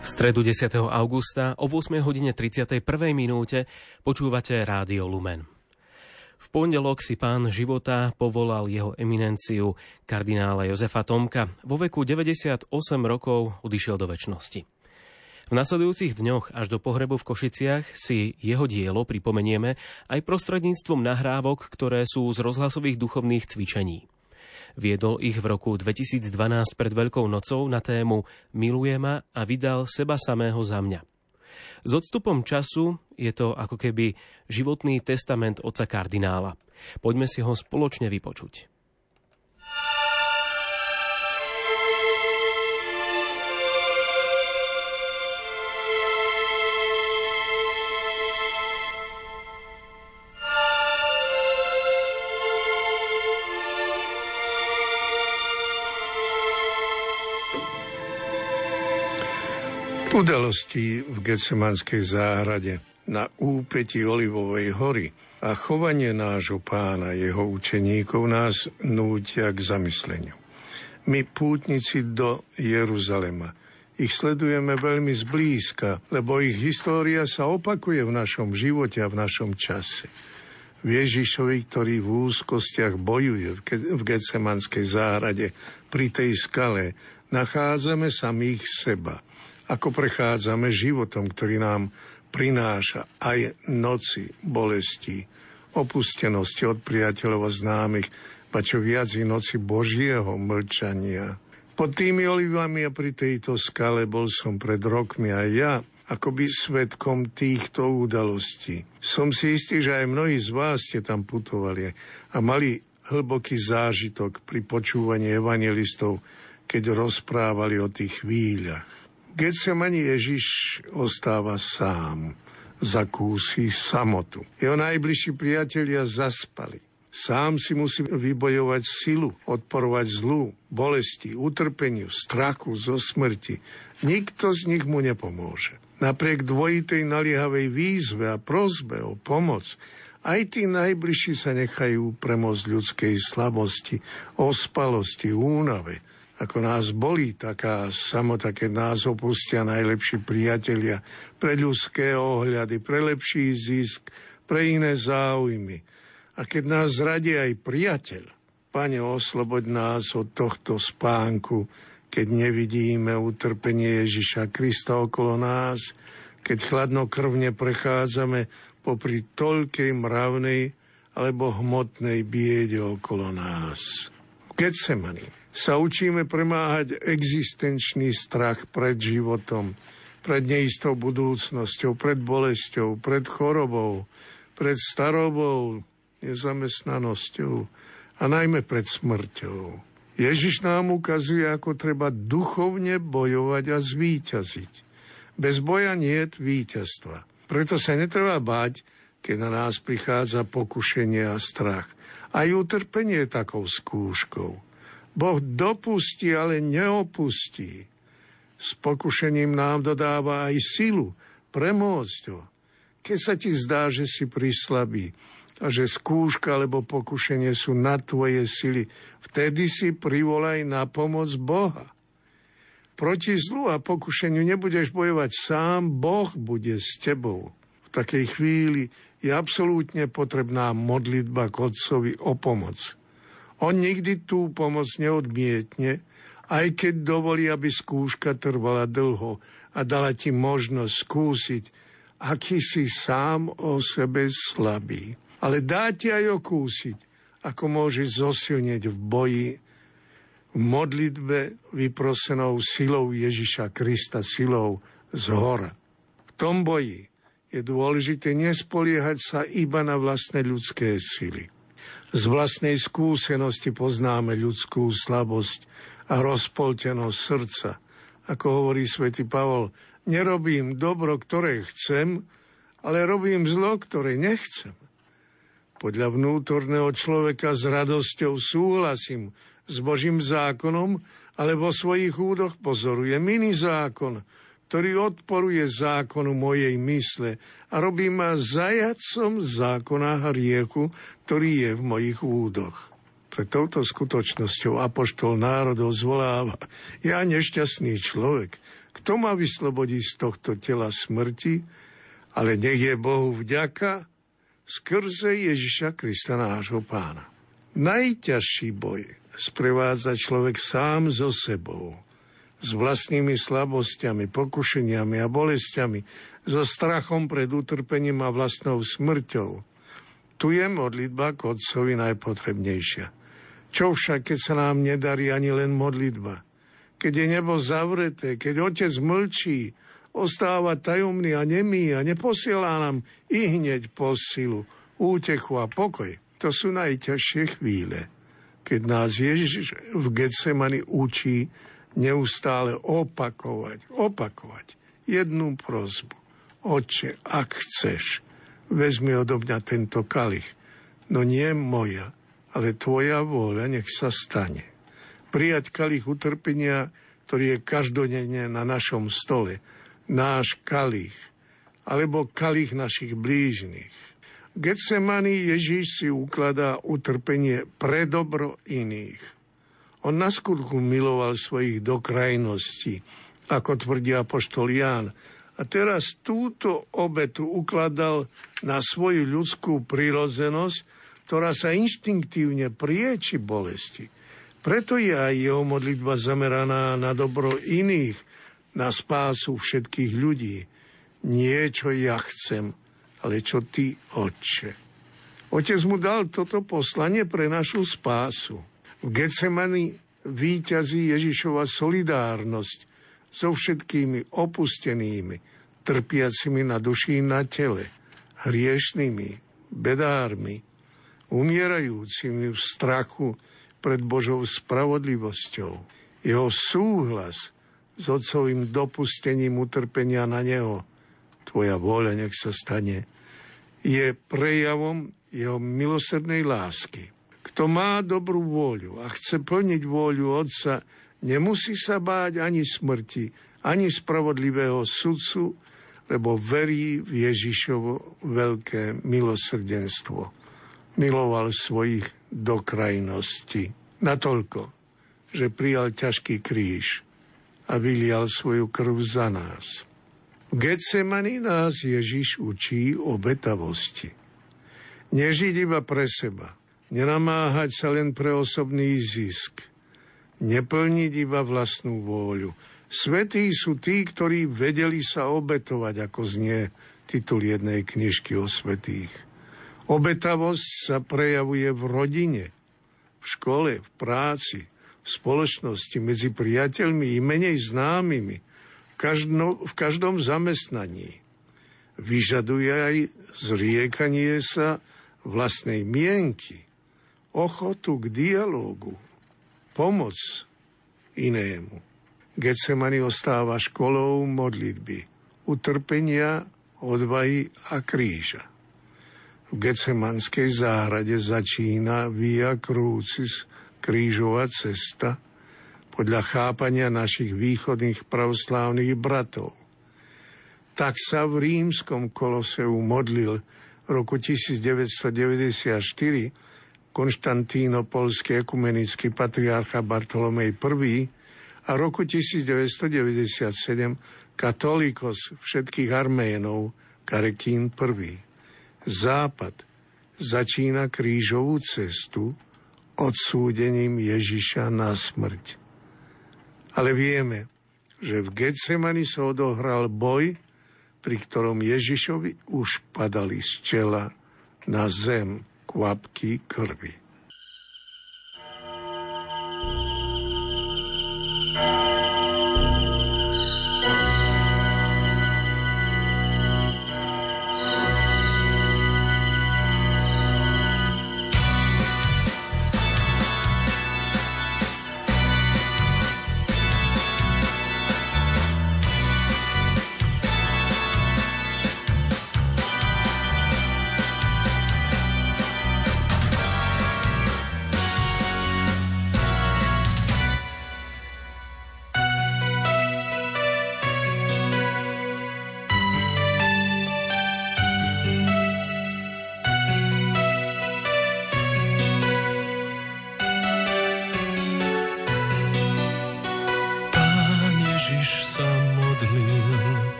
V stredu 10. augusta o 8 hodine 31. minúte počúvate Rádio Lumen. V pondelok si pán života povolal jeho eminenciu kardinála Jozefa Tomka. Vo veku 98 rokov odišiel do väčšnosti. V nasledujúcich dňoch až do pohrebu v Košiciach si jeho dielo pripomenieme aj prostredníctvom nahrávok, ktoré sú z rozhlasových duchovných cvičení. Viedol ich v roku 2012 pred Veľkou nocou na tému Miluje ma a vydal seba samého za mňa. S odstupom času je to ako keby životný testament oca kardinála. Poďme si ho spoločne vypočuť. Udalosti v Getsemanskej záhrade na úpeti Olivovej hory a chovanie nášho pána, jeho učeníkov nás nútia k zamysleniu. My pútnici do Jeruzalema ich sledujeme veľmi zblízka, lebo ich história sa opakuje v našom živote a v našom čase. V Ježišovi, ktorý v úzkostiach bojuje v Getsemanskej záhrade pri tej skale, nachádzame samých seba – ako prechádzame životom, ktorý nám prináša aj noci, bolesti, opustenosti od priateľov a známych, pa čo viac i noci Božieho mlčania. Pod tými olivami a pri tejto skale bol som pred rokmi aj ja, akoby svetkom týchto udalostí. Som si istý, že aj mnohí z vás ste tam putovali a mali hlboký zážitok pri počúvaní evangelistov, keď rozprávali o tých chvíľach. Getsemani Ježiš ostáva sám, zakúsi samotu. Jeho najbližší priatelia zaspali. Sám si musí vybojovať silu, odporovať zlu, bolesti, utrpeniu, strachu zo smrti. Nikto z nich mu nepomôže. Napriek dvojitej naliehavej výzve a prozbe o pomoc, aj tí najbližší sa nechajú premôcť ľudskej slabosti, ospalosti, únave – ako nás bolí taká samota, keď nás opustia najlepší priatelia pre ľudské ohľady, pre lepší zisk, pre iné záujmy. A keď nás zradí aj priateľ, Pane, osloboď nás od tohto spánku, keď nevidíme utrpenie Ježiša Krista okolo nás, keď chladnokrvne prechádzame popri toľkej mravnej alebo hmotnej biede okolo nás. Getsemani sa učíme premáhať existenčný strach pred životom, pred neistou budúcnosťou, pred bolesťou, pred chorobou, pred starobou, nezamestnanosťou a najmä pred smrťou. Ježiš nám ukazuje, ako treba duchovne bojovať a zvíťaziť. Bez boja nie je víťazstva. Preto sa netreba báť, keď na nás prichádza pokušenie a strach. Aj utrpenie je takou skúškou. Boh dopustí, ale neopustí. S pokušením nám dodáva aj silu premôcť ho. Keď sa ti zdá, že si prislabý a že skúška alebo pokušenie sú na tvoje sily, vtedy si privolaj na pomoc Boha. Proti zlu a pokušeniu nebudeš bojovať sám, Boh bude s tebou. V takej chvíli je absolútne potrebná modlitba k Otcovi o pomoc. On nikdy tú pomoc neodmietne, aj keď dovolí, aby skúška trvala dlho a dala ti možnosť skúsiť, aký si sám o sebe slabý. Ale dá ti aj okúsiť, ako môžeš zosilnieť v boji v modlitbe vyprosenou silou Ježiša Krista, silou z hora. V tom boji je dôležité nespoliehať sa iba na vlastné ľudské sily. Z vlastnej skúsenosti poznáme ľudskú slabosť a rozpoltenosť srdca. Ako hovorí svätý Pavol, nerobím dobro, ktoré chcem, ale robím zlo, ktoré nechcem. Podľa vnútorného človeka s radosťou súhlasím s Božím zákonom, ale vo svojich údoch pozoruje mini zákon, ktorý odporuje zákonu mojej mysle a robí ma zajacom zákona hriechu, ktorý je v mojich údoch. Pre touto skutočnosťou apoštol národov zvoláva, ja nešťastný človek, kto ma vyslobodí z tohto tela smrti, ale nech je Bohu vďaka skrze Ježiša Krista nášho pána. Najťažší boj sprevádza človek sám so sebou, s vlastnými slabosťami, pokušeniami a bolestiami, so strachom pred utrpením a vlastnou smrťou. Tu je modlitba k Otcovi najpotrebnejšia. Čo však, keď sa nám nedarí ani len modlitba? Keď je nebo zavreté, keď Otec mlčí, ostáva tajomný a nemý a neposiela nám i hneď posilu, útechu a pokoj. To sú najťažšie chvíle keď nás Ježiš v Getsemani učí neustále opakovať, opakovať jednu prozbu. Oče, ak chceš, vezmi odo mňa tento kalich, no nie moja, ale tvoja vôľa nech sa stane. Prijať kalich utrpenia, ktorý je každodenne na našom stole, náš kalich, alebo kalich našich blížnych Getsemani Ježíš si ukladá utrpenie pre dobro iných. On na skutku miloval svojich do krajnosti, ako tvrdí apoštol Ján. A teraz túto obetu ukladal na svoju ľudskú prirodzenosť, ktorá sa inštinktívne prieči bolesti. Preto je aj jeho modlitba zameraná na dobro iných, na spásu všetkých ľudí. Nie, čo ja chcem, ale čo ty, Otče. Otec mu dal toto poslanie pre našu spásu. V Getsemani výťazí Ježišova solidárnosť so všetkými opustenými, trpiacimi na duši na tele, hriešnými, bedármi, umierajúcimi v strachu pred Božou spravodlivosťou. Jeho súhlas s otcovým dopustením utrpenia na neho tvoja vôľa nech sa stane, je prejavom jeho milosrdnej lásky. Kto má dobrú vôľu a chce plniť vôľu Otca, nemusí sa báť ani smrti, ani spravodlivého sudcu, lebo verí v Ježišovo veľké milosrdenstvo. Miloval svojich do krajnosti. Natoľko, že prijal ťažký kríž a vylial svoju krv za nás. V Getsemani nás Ježiš učí obetavosti. Nežiť iba pre seba, nenamáhať sa len pre osobný zisk, neplniť iba vlastnú vôľu. Svetí sú tí, ktorí vedeli sa obetovať, ako znie titul jednej knižky o svetých. Obetavosť sa prejavuje v rodine, v škole, v práci, v spoločnosti, medzi priateľmi i menej známymi – každom, v každom zamestnaní. Vyžaduje aj zriekanie sa vlastnej mienky, ochotu k dialógu, pomoc inému. Getsemani ostáva školou modlitby, utrpenia, odvahy a kríža. V Getsemanskej záhrade začína Via Crucis, krížová cesta – podľa chápania našich východných pravoslávnych bratov. Tak sa v rímskom koloseu modlil v roku 1994 konštantínopolský ekumenický patriarcha Bartolomej I a roku 1997 katolíkos všetkých Arménov Karekín I. Západ začína krížovú cestu odsúdením Ježiša na smrť. Ale vieme, že v Getsemani sa odohral boj, pri ktorom Ježišovi už padali z čela na zem kvapky krvi.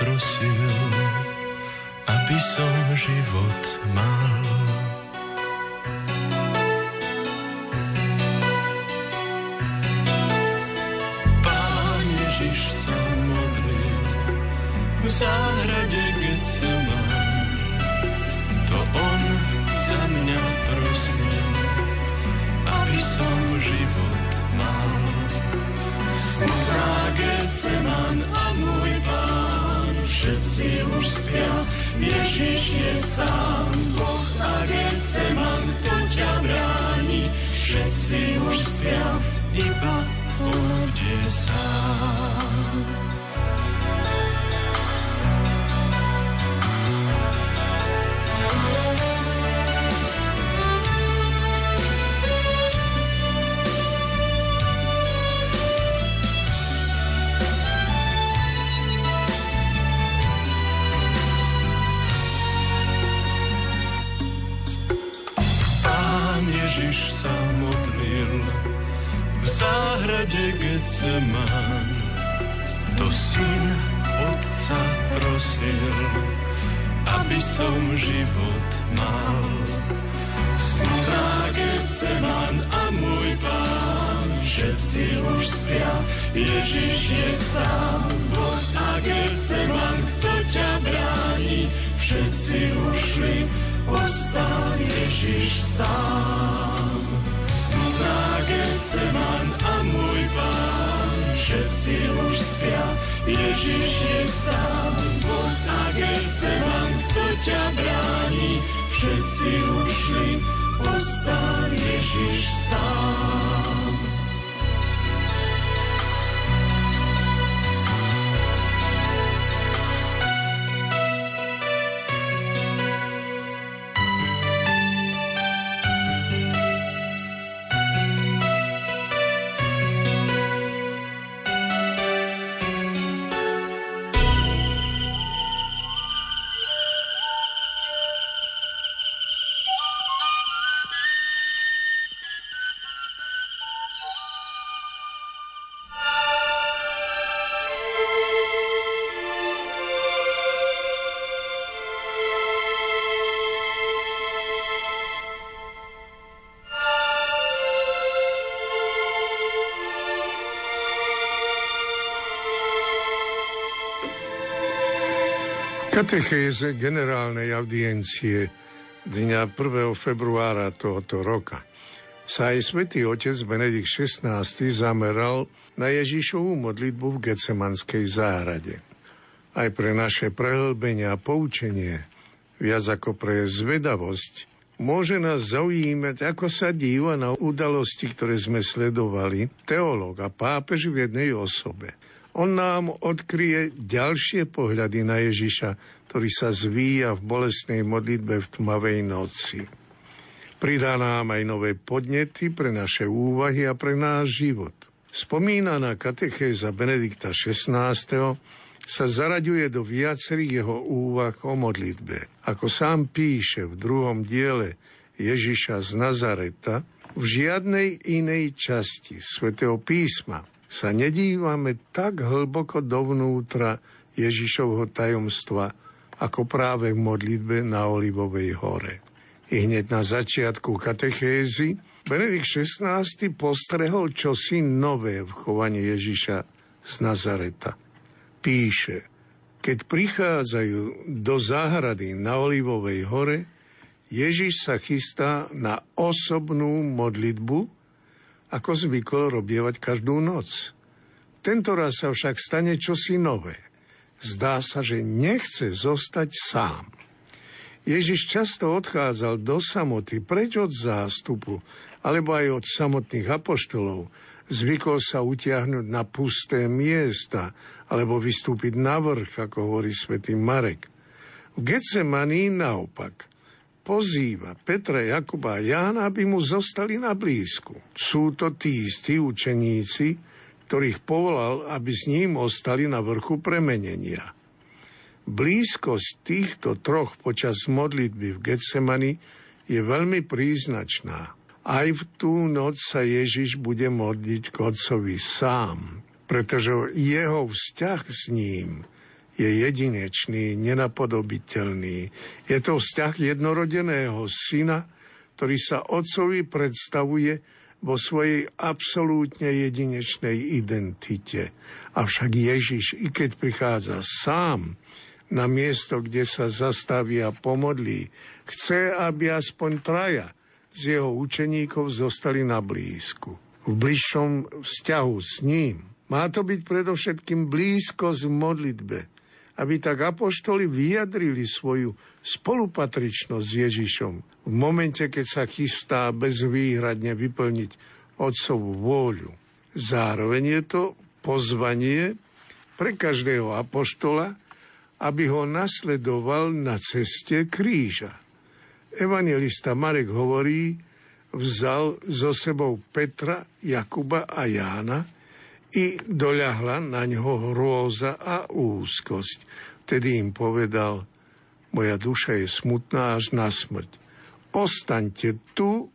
Prosil, aby som život mal. Pán Ježiš sa modlil v záhrade Getseman. To on za mňa prosil, aby som život mal. Smutná Getseman Ježiš je sám, Boh a Getseman, kto ťa bráni, všetci už spia, iba on sám. Ježiš sa modlil v záhrade Getseman. To syn otca prosil, aby som život mal. Smutná Getseman a môj pán, všetci už spia, Ježiš je sám. Boh a Getseman, kto ťa bráni, všetci ušli, ostal Ježiš sám. Smutná Getseman a môj pán, všetci už spia, Ježiš je sám. Boh a Getseman, kto ťa bráni, všetci ušli, ostal Ježiš sám. Katechéze generálnej audiencie dňa 1. februára tohoto roka sa aj svätý otec Benedikt XVI zameral na Ježišovú modlitbu v Getsemanskej záhrade. Aj pre naše prehlbenie a poučenie, viac ako pre zvedavosť, môže nás zaujímať, ako sa díva na udalosti, ktoré sme sledovali, teológ a pápež v jednej osobe. On nám odkryje ďalšie pohľady na Ježiša, ktorý sa zvíja v bolestnej modlitbe v tmavej noci. Pridá nám aj nové podnety pre naše úvahy a pre náš život. Spomínaná katechéza Benedikta XVI. sa zaraďuje do viacerých jeho úvah o modlitbe. Ako sám píše v druhom diele Ježiša z Nazareta, v žiadnej inej časti svätého písma sa nedívame tak hlboko dovnútra Ježišovho tajomstva, ako práve v modlitbe na Olivovej hore. I hneď na začiatku katechézy Benedikt XVI postrehol čosi nové v chovaní Ježiša z Nazareta. Píše, keď prichádzajú do záhrady na Olivovej hore, Ježiš sa chystá na osobnú modlitbu, ako zvykol robievať každú noc. Tento raz sa však stane čosi nové. Zdá sa, že nechce zostať sám. Ježiš často odchádzal do samoty, preč od zástupu, alebo aj od samotných apoštolov. Zvykol sa utiahnuť na pusté miesta, alebo vystúpiť na vrch, ako hovorí svätý Marek. V Getsemani naopak – pozýva Petra, Jakuba a Jána, aby mu zostali na blízku. Sú to tí istí učeníci, ktorých povolal, aby s ním ostali na vrchu premenenia. Blízkosť týchto troch počas modlitby v Getsemani je veľmi príznačná. Aj v tú noc sa Ježiš bude modliť k Otcovi sám, pretože jeho vzťah s ním je jedinečný, nenapodobiteľný. Je to vzťah jednorodeného syna, ktorý sa Otcovi predstavuje vo svojej absolútne jedinečnej identite. Avšak Ježiš, i keď prichádza sám na miesto, kde sa zastaví a pomodlí, chce, aby aspoň traja z jeho učeníkov zostali na blízku. V bližšom vzťahu s ním. Má to byť predovšetkým blízkosť v modlitbe, aby tak apoštoli vyjadrili svoju spolupatričnosť s Ježišom v momente, keď sa chystá bezvýhradne vyplniť Otcovú vôľu. Zároveň je to pozvanie pre každého apoštola, aby ho nasledoval na ceste kríža. Evangelista Marek hovorí, vzal so sebou Petra, Jakuba a Jána, i doľahla na ňo hrôza a úzkosť. Vtedy im povedal, moja duša je smutná až na smrť. Ostaňte tu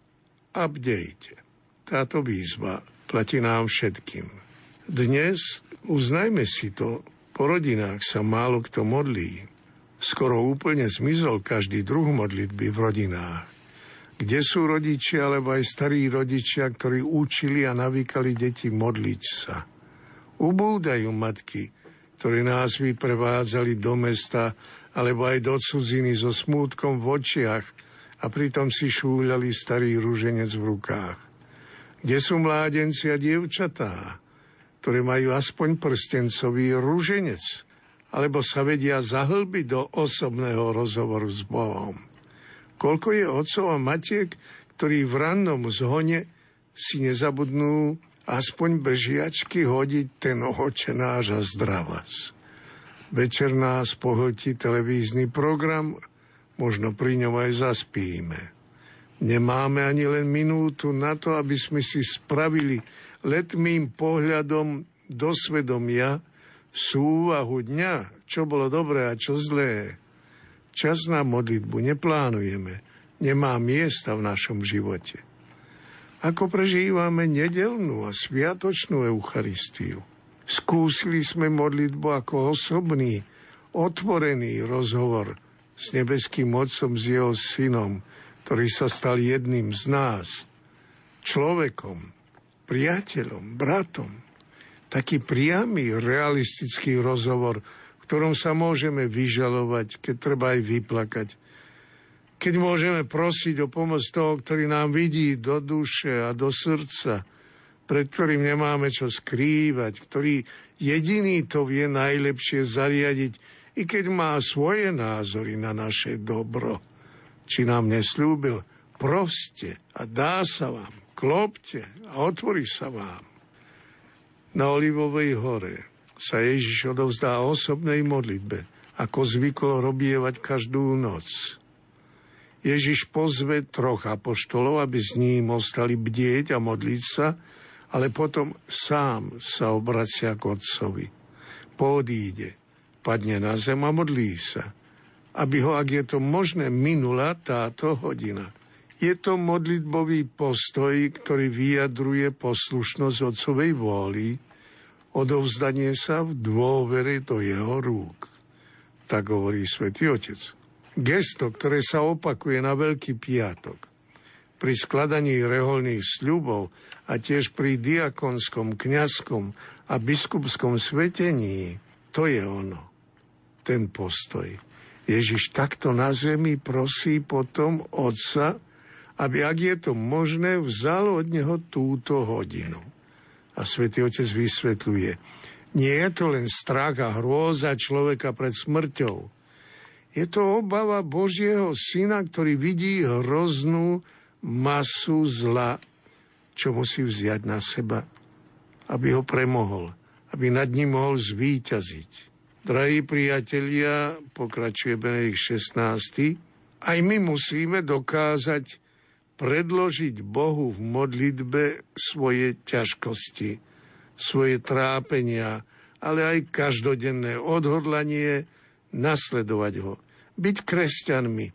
a bdejte. Táto výzva platí nám všetkým. Dnes uznajme si to, po rodinách sa málo kto modlí. Skoro úplne zmizol každý druh modlitby v rodinách. Kde sú rodičia alebo aj starí rodičia, ktorí učili a navykali deti modliť sa? Ubúdajú matky, ktoré nás vyprevádzali do mesta alebo aj do cudziny so smútkom v očiach a pritom si šúľali starý rúženec v rukách. Kde sú mládenci a dievčatá, ktoré majú aspoň prstencový rúženec, alebo sa vedia zahlbiť do osobného rozhovoru s Bohom. Koľko je otcov a matiek, ktorí v rannom zhone si nezabudnú aspoň bežiačky hodiť ten očenáš a zdravas. Večer nás pohltí televízny program, možno pri ňom aj zaspíme. Nemáme ani len minútu na to, aby sme si spravili letmým pohľadom do svedomia súvahu dňa, čo bolo dobré a čo zlé. Čas na modlitbu neplánujeme, nemá miesta v našom živote. Ako prežívame nedelnú a sviatočnú Eucharistiu. Skúsili sme modlitbu ako osobný, otvorený rozhovor s nebeským Otcom, s jeho synom, ktorý sa stal jedným z nás, človekom, priateľom, bratom. Taký priamy, realistický rozhovor, ktorom sa môžeme vyžalovať, keď treba aj vyplakať. Keď môžeme prosiť o pomoc toho, ktorý nám vidí do duše a do srdca, pred ktorým nemáme čo skrývať, ktorý jediný to vie najlepšie zariadiť, i keď má svoje názory na naše dobro. Či nám neslúbil, proste a dá sa vám, klopte a otvorí sa vám. Na Olivovej hore sa Ježiš odovzdá osobnej modlitbe, ako zvyklo robievať každú noc. Ježiš pozve troch apoštolov, aby s ním ostali bdieť a modliť sa, ale potom sám sa obracia k otcovi. Podíde, padne na zem a modlí sa, aby ho, ak je to možné, minula táto hodina. Je to modlitbový postoj, ktorý vyjadruje poslušnosť otcovej vôli, odovzdanie sa v dôvere do jeho rúk. Tak hovorí svätý Otec. Gesto, ktoré sa opakuje na Veľký piatok, pri skladaní reholných sľubov a tiež pri diakonskom, kňazskom a biskupskom svetení, to je ono, ten postoj. Ježiš takto na zemi prosí potom Otca, aby, ak je to možné, vzal od neho túto hodinu. A svätý Otec vysvetľuje, nie je to len strach a hrôza človeka pred smrťou. Je to obava Božieho syna, ktorý vidí hroznú masu zla, čo musí vziať na seba, aby ho premohol, aby nad ním mohol zvíťaziť. Drahí priatelia, pokračuje Benedikt 16. Aj my musíme dokázať predložiť Bohu v modlitbe svoje ťažkosti, svoje trápenia, ale aj každodenné odhodlanie nasledovať ho, byť kresťanmi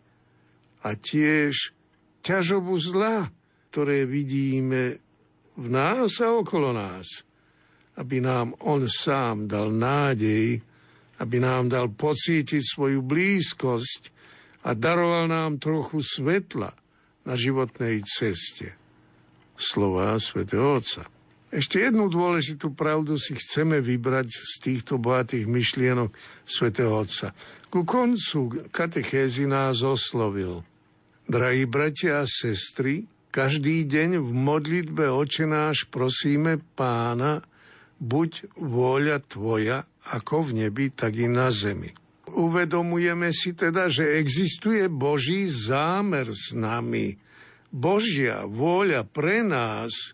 a tiež ťažobu zla, ktoré vidíme v nás a okolo nás. Aby nám On sám dal nádej, aby nám dal pocítiť svoju blízkosť a daroval nám trochu svetla na životnej ceste. Slová svätého Otca. Ešte jednu dôležitú pravdu si chceme vybrať z týchto bohatých myšlienok svätého Otca. Ku koncu katechézy nás oslovil. Drahí bratia a sestry, každý deň v modlitbe očenáš prosíme pána, buď vôľa tvoja, ako v nebi, tak i na zemi. Uvedomujeme si teda, že existuje Boží zámer s nami. Božia vôľa pre nás –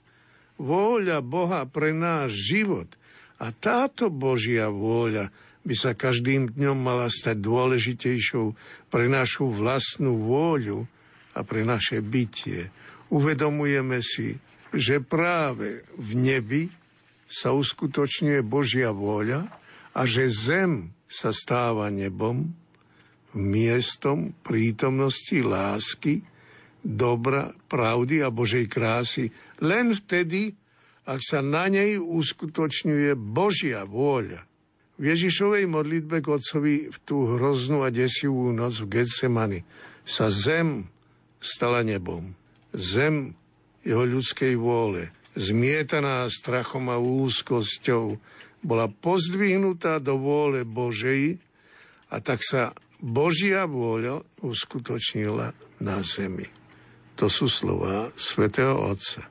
vôľa Boha pre náš život. A táto Božia vôľa by sa každým dňom mala stať dôležitejšou pre našu vlastnú vôľu a pre naše bytie. Uvedomujeme si, že práve v nebi sa uskutočňuje Božia vôľa a že zem sa stáva nebom, miestom prítomnosti lásky, dobra, pravdy a Božej krásy len vtedy, ak sa na nej uskutočňuje Božia vôľa. V Ježišovej modlitbe k Otcovi v tú hroznú a desivú noc v Getsemani sa zem stala nebom. Zem jeho ľudskej vôle, zmietaná strachom a úzkosťou, bola pozdvihnutá do vôle Božej a tak sa Božia vôľa uskutočnila na zemi. To sú slova svätého Otca.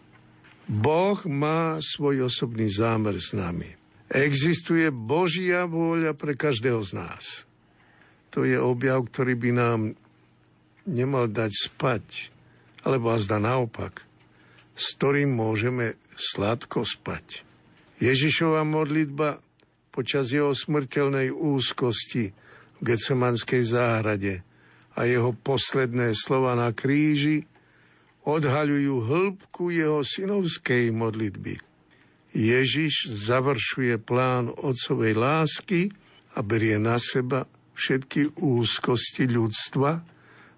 Boh má svoj osobný zámer s nami. Existuje Božia vôľa pre každého z nás. To je objav, ktorý by nám nemal dať spať, alebo azda naopak, s ktorým môžeme sladko spať. Ježišova modlitba počas jeho smrteľnej úzkosti v Getsemanskej záhrade a jeho posledné slova na kríži odhaľujú hĺbku jeho synovskej modlitby. Ježiš završuje plán otcovej lásky a berie na seba všetky úzkosti ľudstva,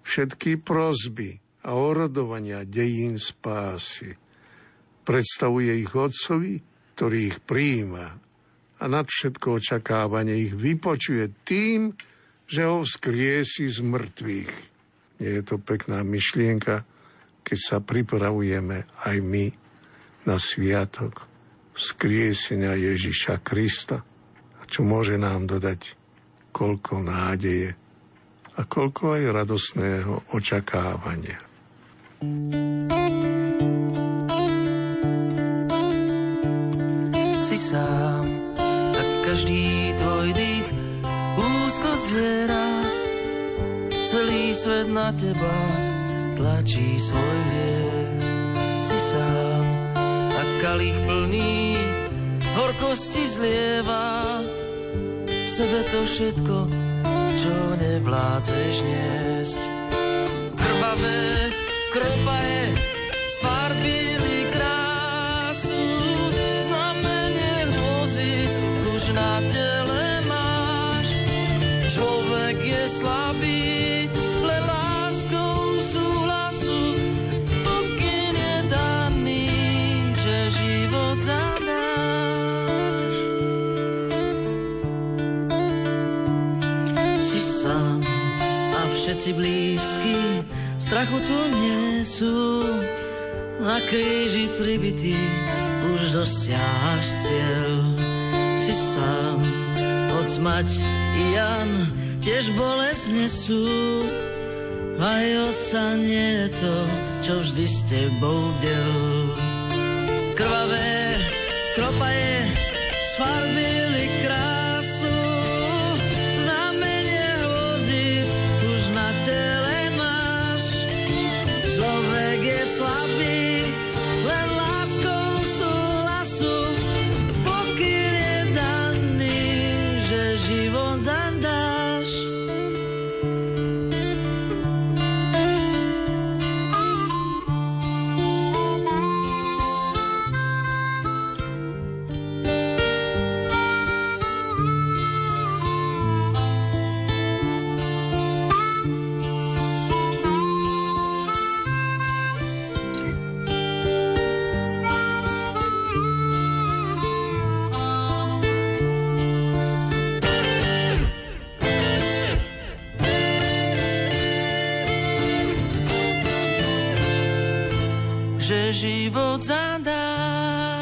všetky prozby a orodovania dejín spásy. Predstavuje ich otcovi, ktorý ich príjima a nad všetko očakávanie ich vypočuje tým, že ho vzkriesi z mŕtvych. Nie je to pekná myšlienka, keď sa pripravujeme aj my na sviatok vzkriesenia Ježiša Krista, a čo môže nám dodať koľko nádeje a koľko aj radosného očakávania. Sám a každý tvoj dých úzko zviera celý svet na teba tlačí svoj hriech. Si sám a kalich plný horkosti zlieva. V sebe to všetko, čo nevládzeš niesť. Krvavé kropaje z strachu tu nie sú. Na kríži pribitý už dosiahaš cieľ. Si sám, od mať i Jan tiež bolesť nesú. Aj oca nie je to, čo vždy s tebou del. Krvavé kropaje sfarbili krát že život zadáš.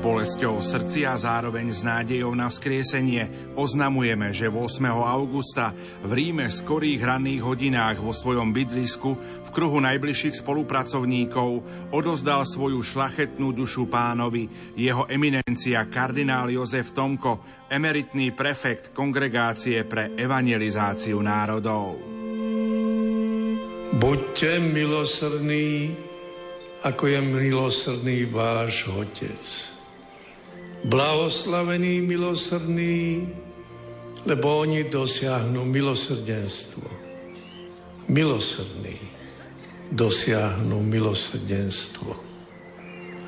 Bolesťou srdci a zároveň s nádejou na vzkriesenie oznamujeme, že 8. augusta v Ríme v skorých ranných hodinách vo svojom bydlisku v kruhu najbližších spolupracovníkov odozdal svoju šlachetnú dušu pánovi jeho eminencia kardinál Jozef Tomko, emeritný prefekt kongregácie pre evangelizáciu národov. Buďte milosrdní, ako je milosrdný váš Otec. Blahoslavený milosrdný, lebo oni dosiahnu milosrdenstvo. Milosrdný dosiahnu milosrdenstvo.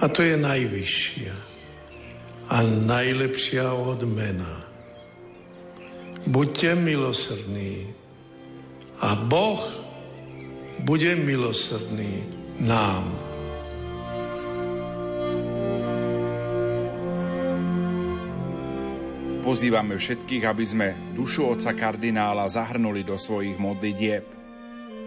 A to je najvyššia a najlepšia odmena. Buďte milosrdní a Boh bude milosrdný nám. Pozývame všetkých, aby sme dušu otca kardinála zahrnuli do svojich modlitieb.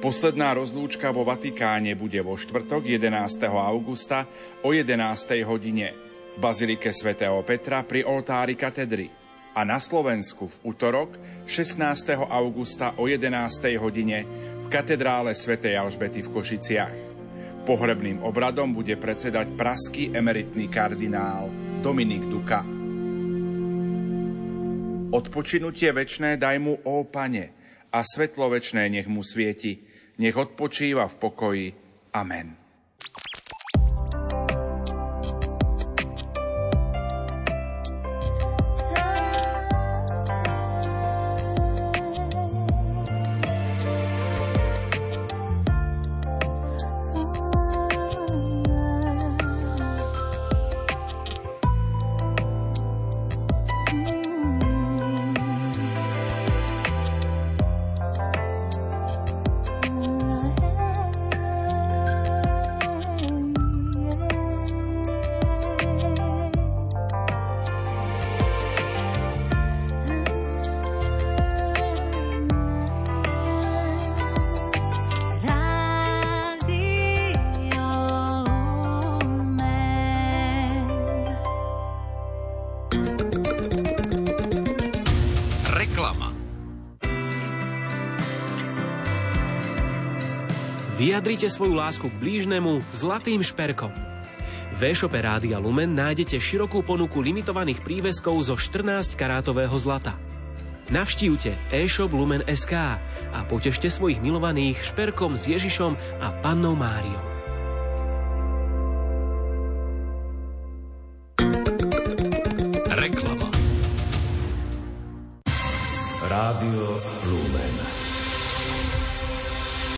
Posledná rozlúčka vo Vatikáne bude vo štvrtok 11. augusta o 11. hodine v Bazilike svätého Petra pri oltári katedry a na Slovensku v útorok 16. augusta o 11. hodine v katedrále svätej Alžbety v Košiciach. Pohrebným obradom bude predsedať praský emeritný kardinál Dominik Duka. Odpočinutie večné daj mu, ó pane, a svetlo večné nech mu svieti, nech odpočíva v pokoji. Amen. Vyjadrite svoju lásku k blížnemu zlatým šperkom. V e-shope Rádia Lumen nájdete širokú ponuku limitovaných príveskov zo 14-karátového zlata. Navštívte e-shop Lumen SK a potešte svojich milovaných šperkom s Ježišom a Pannou Máriou.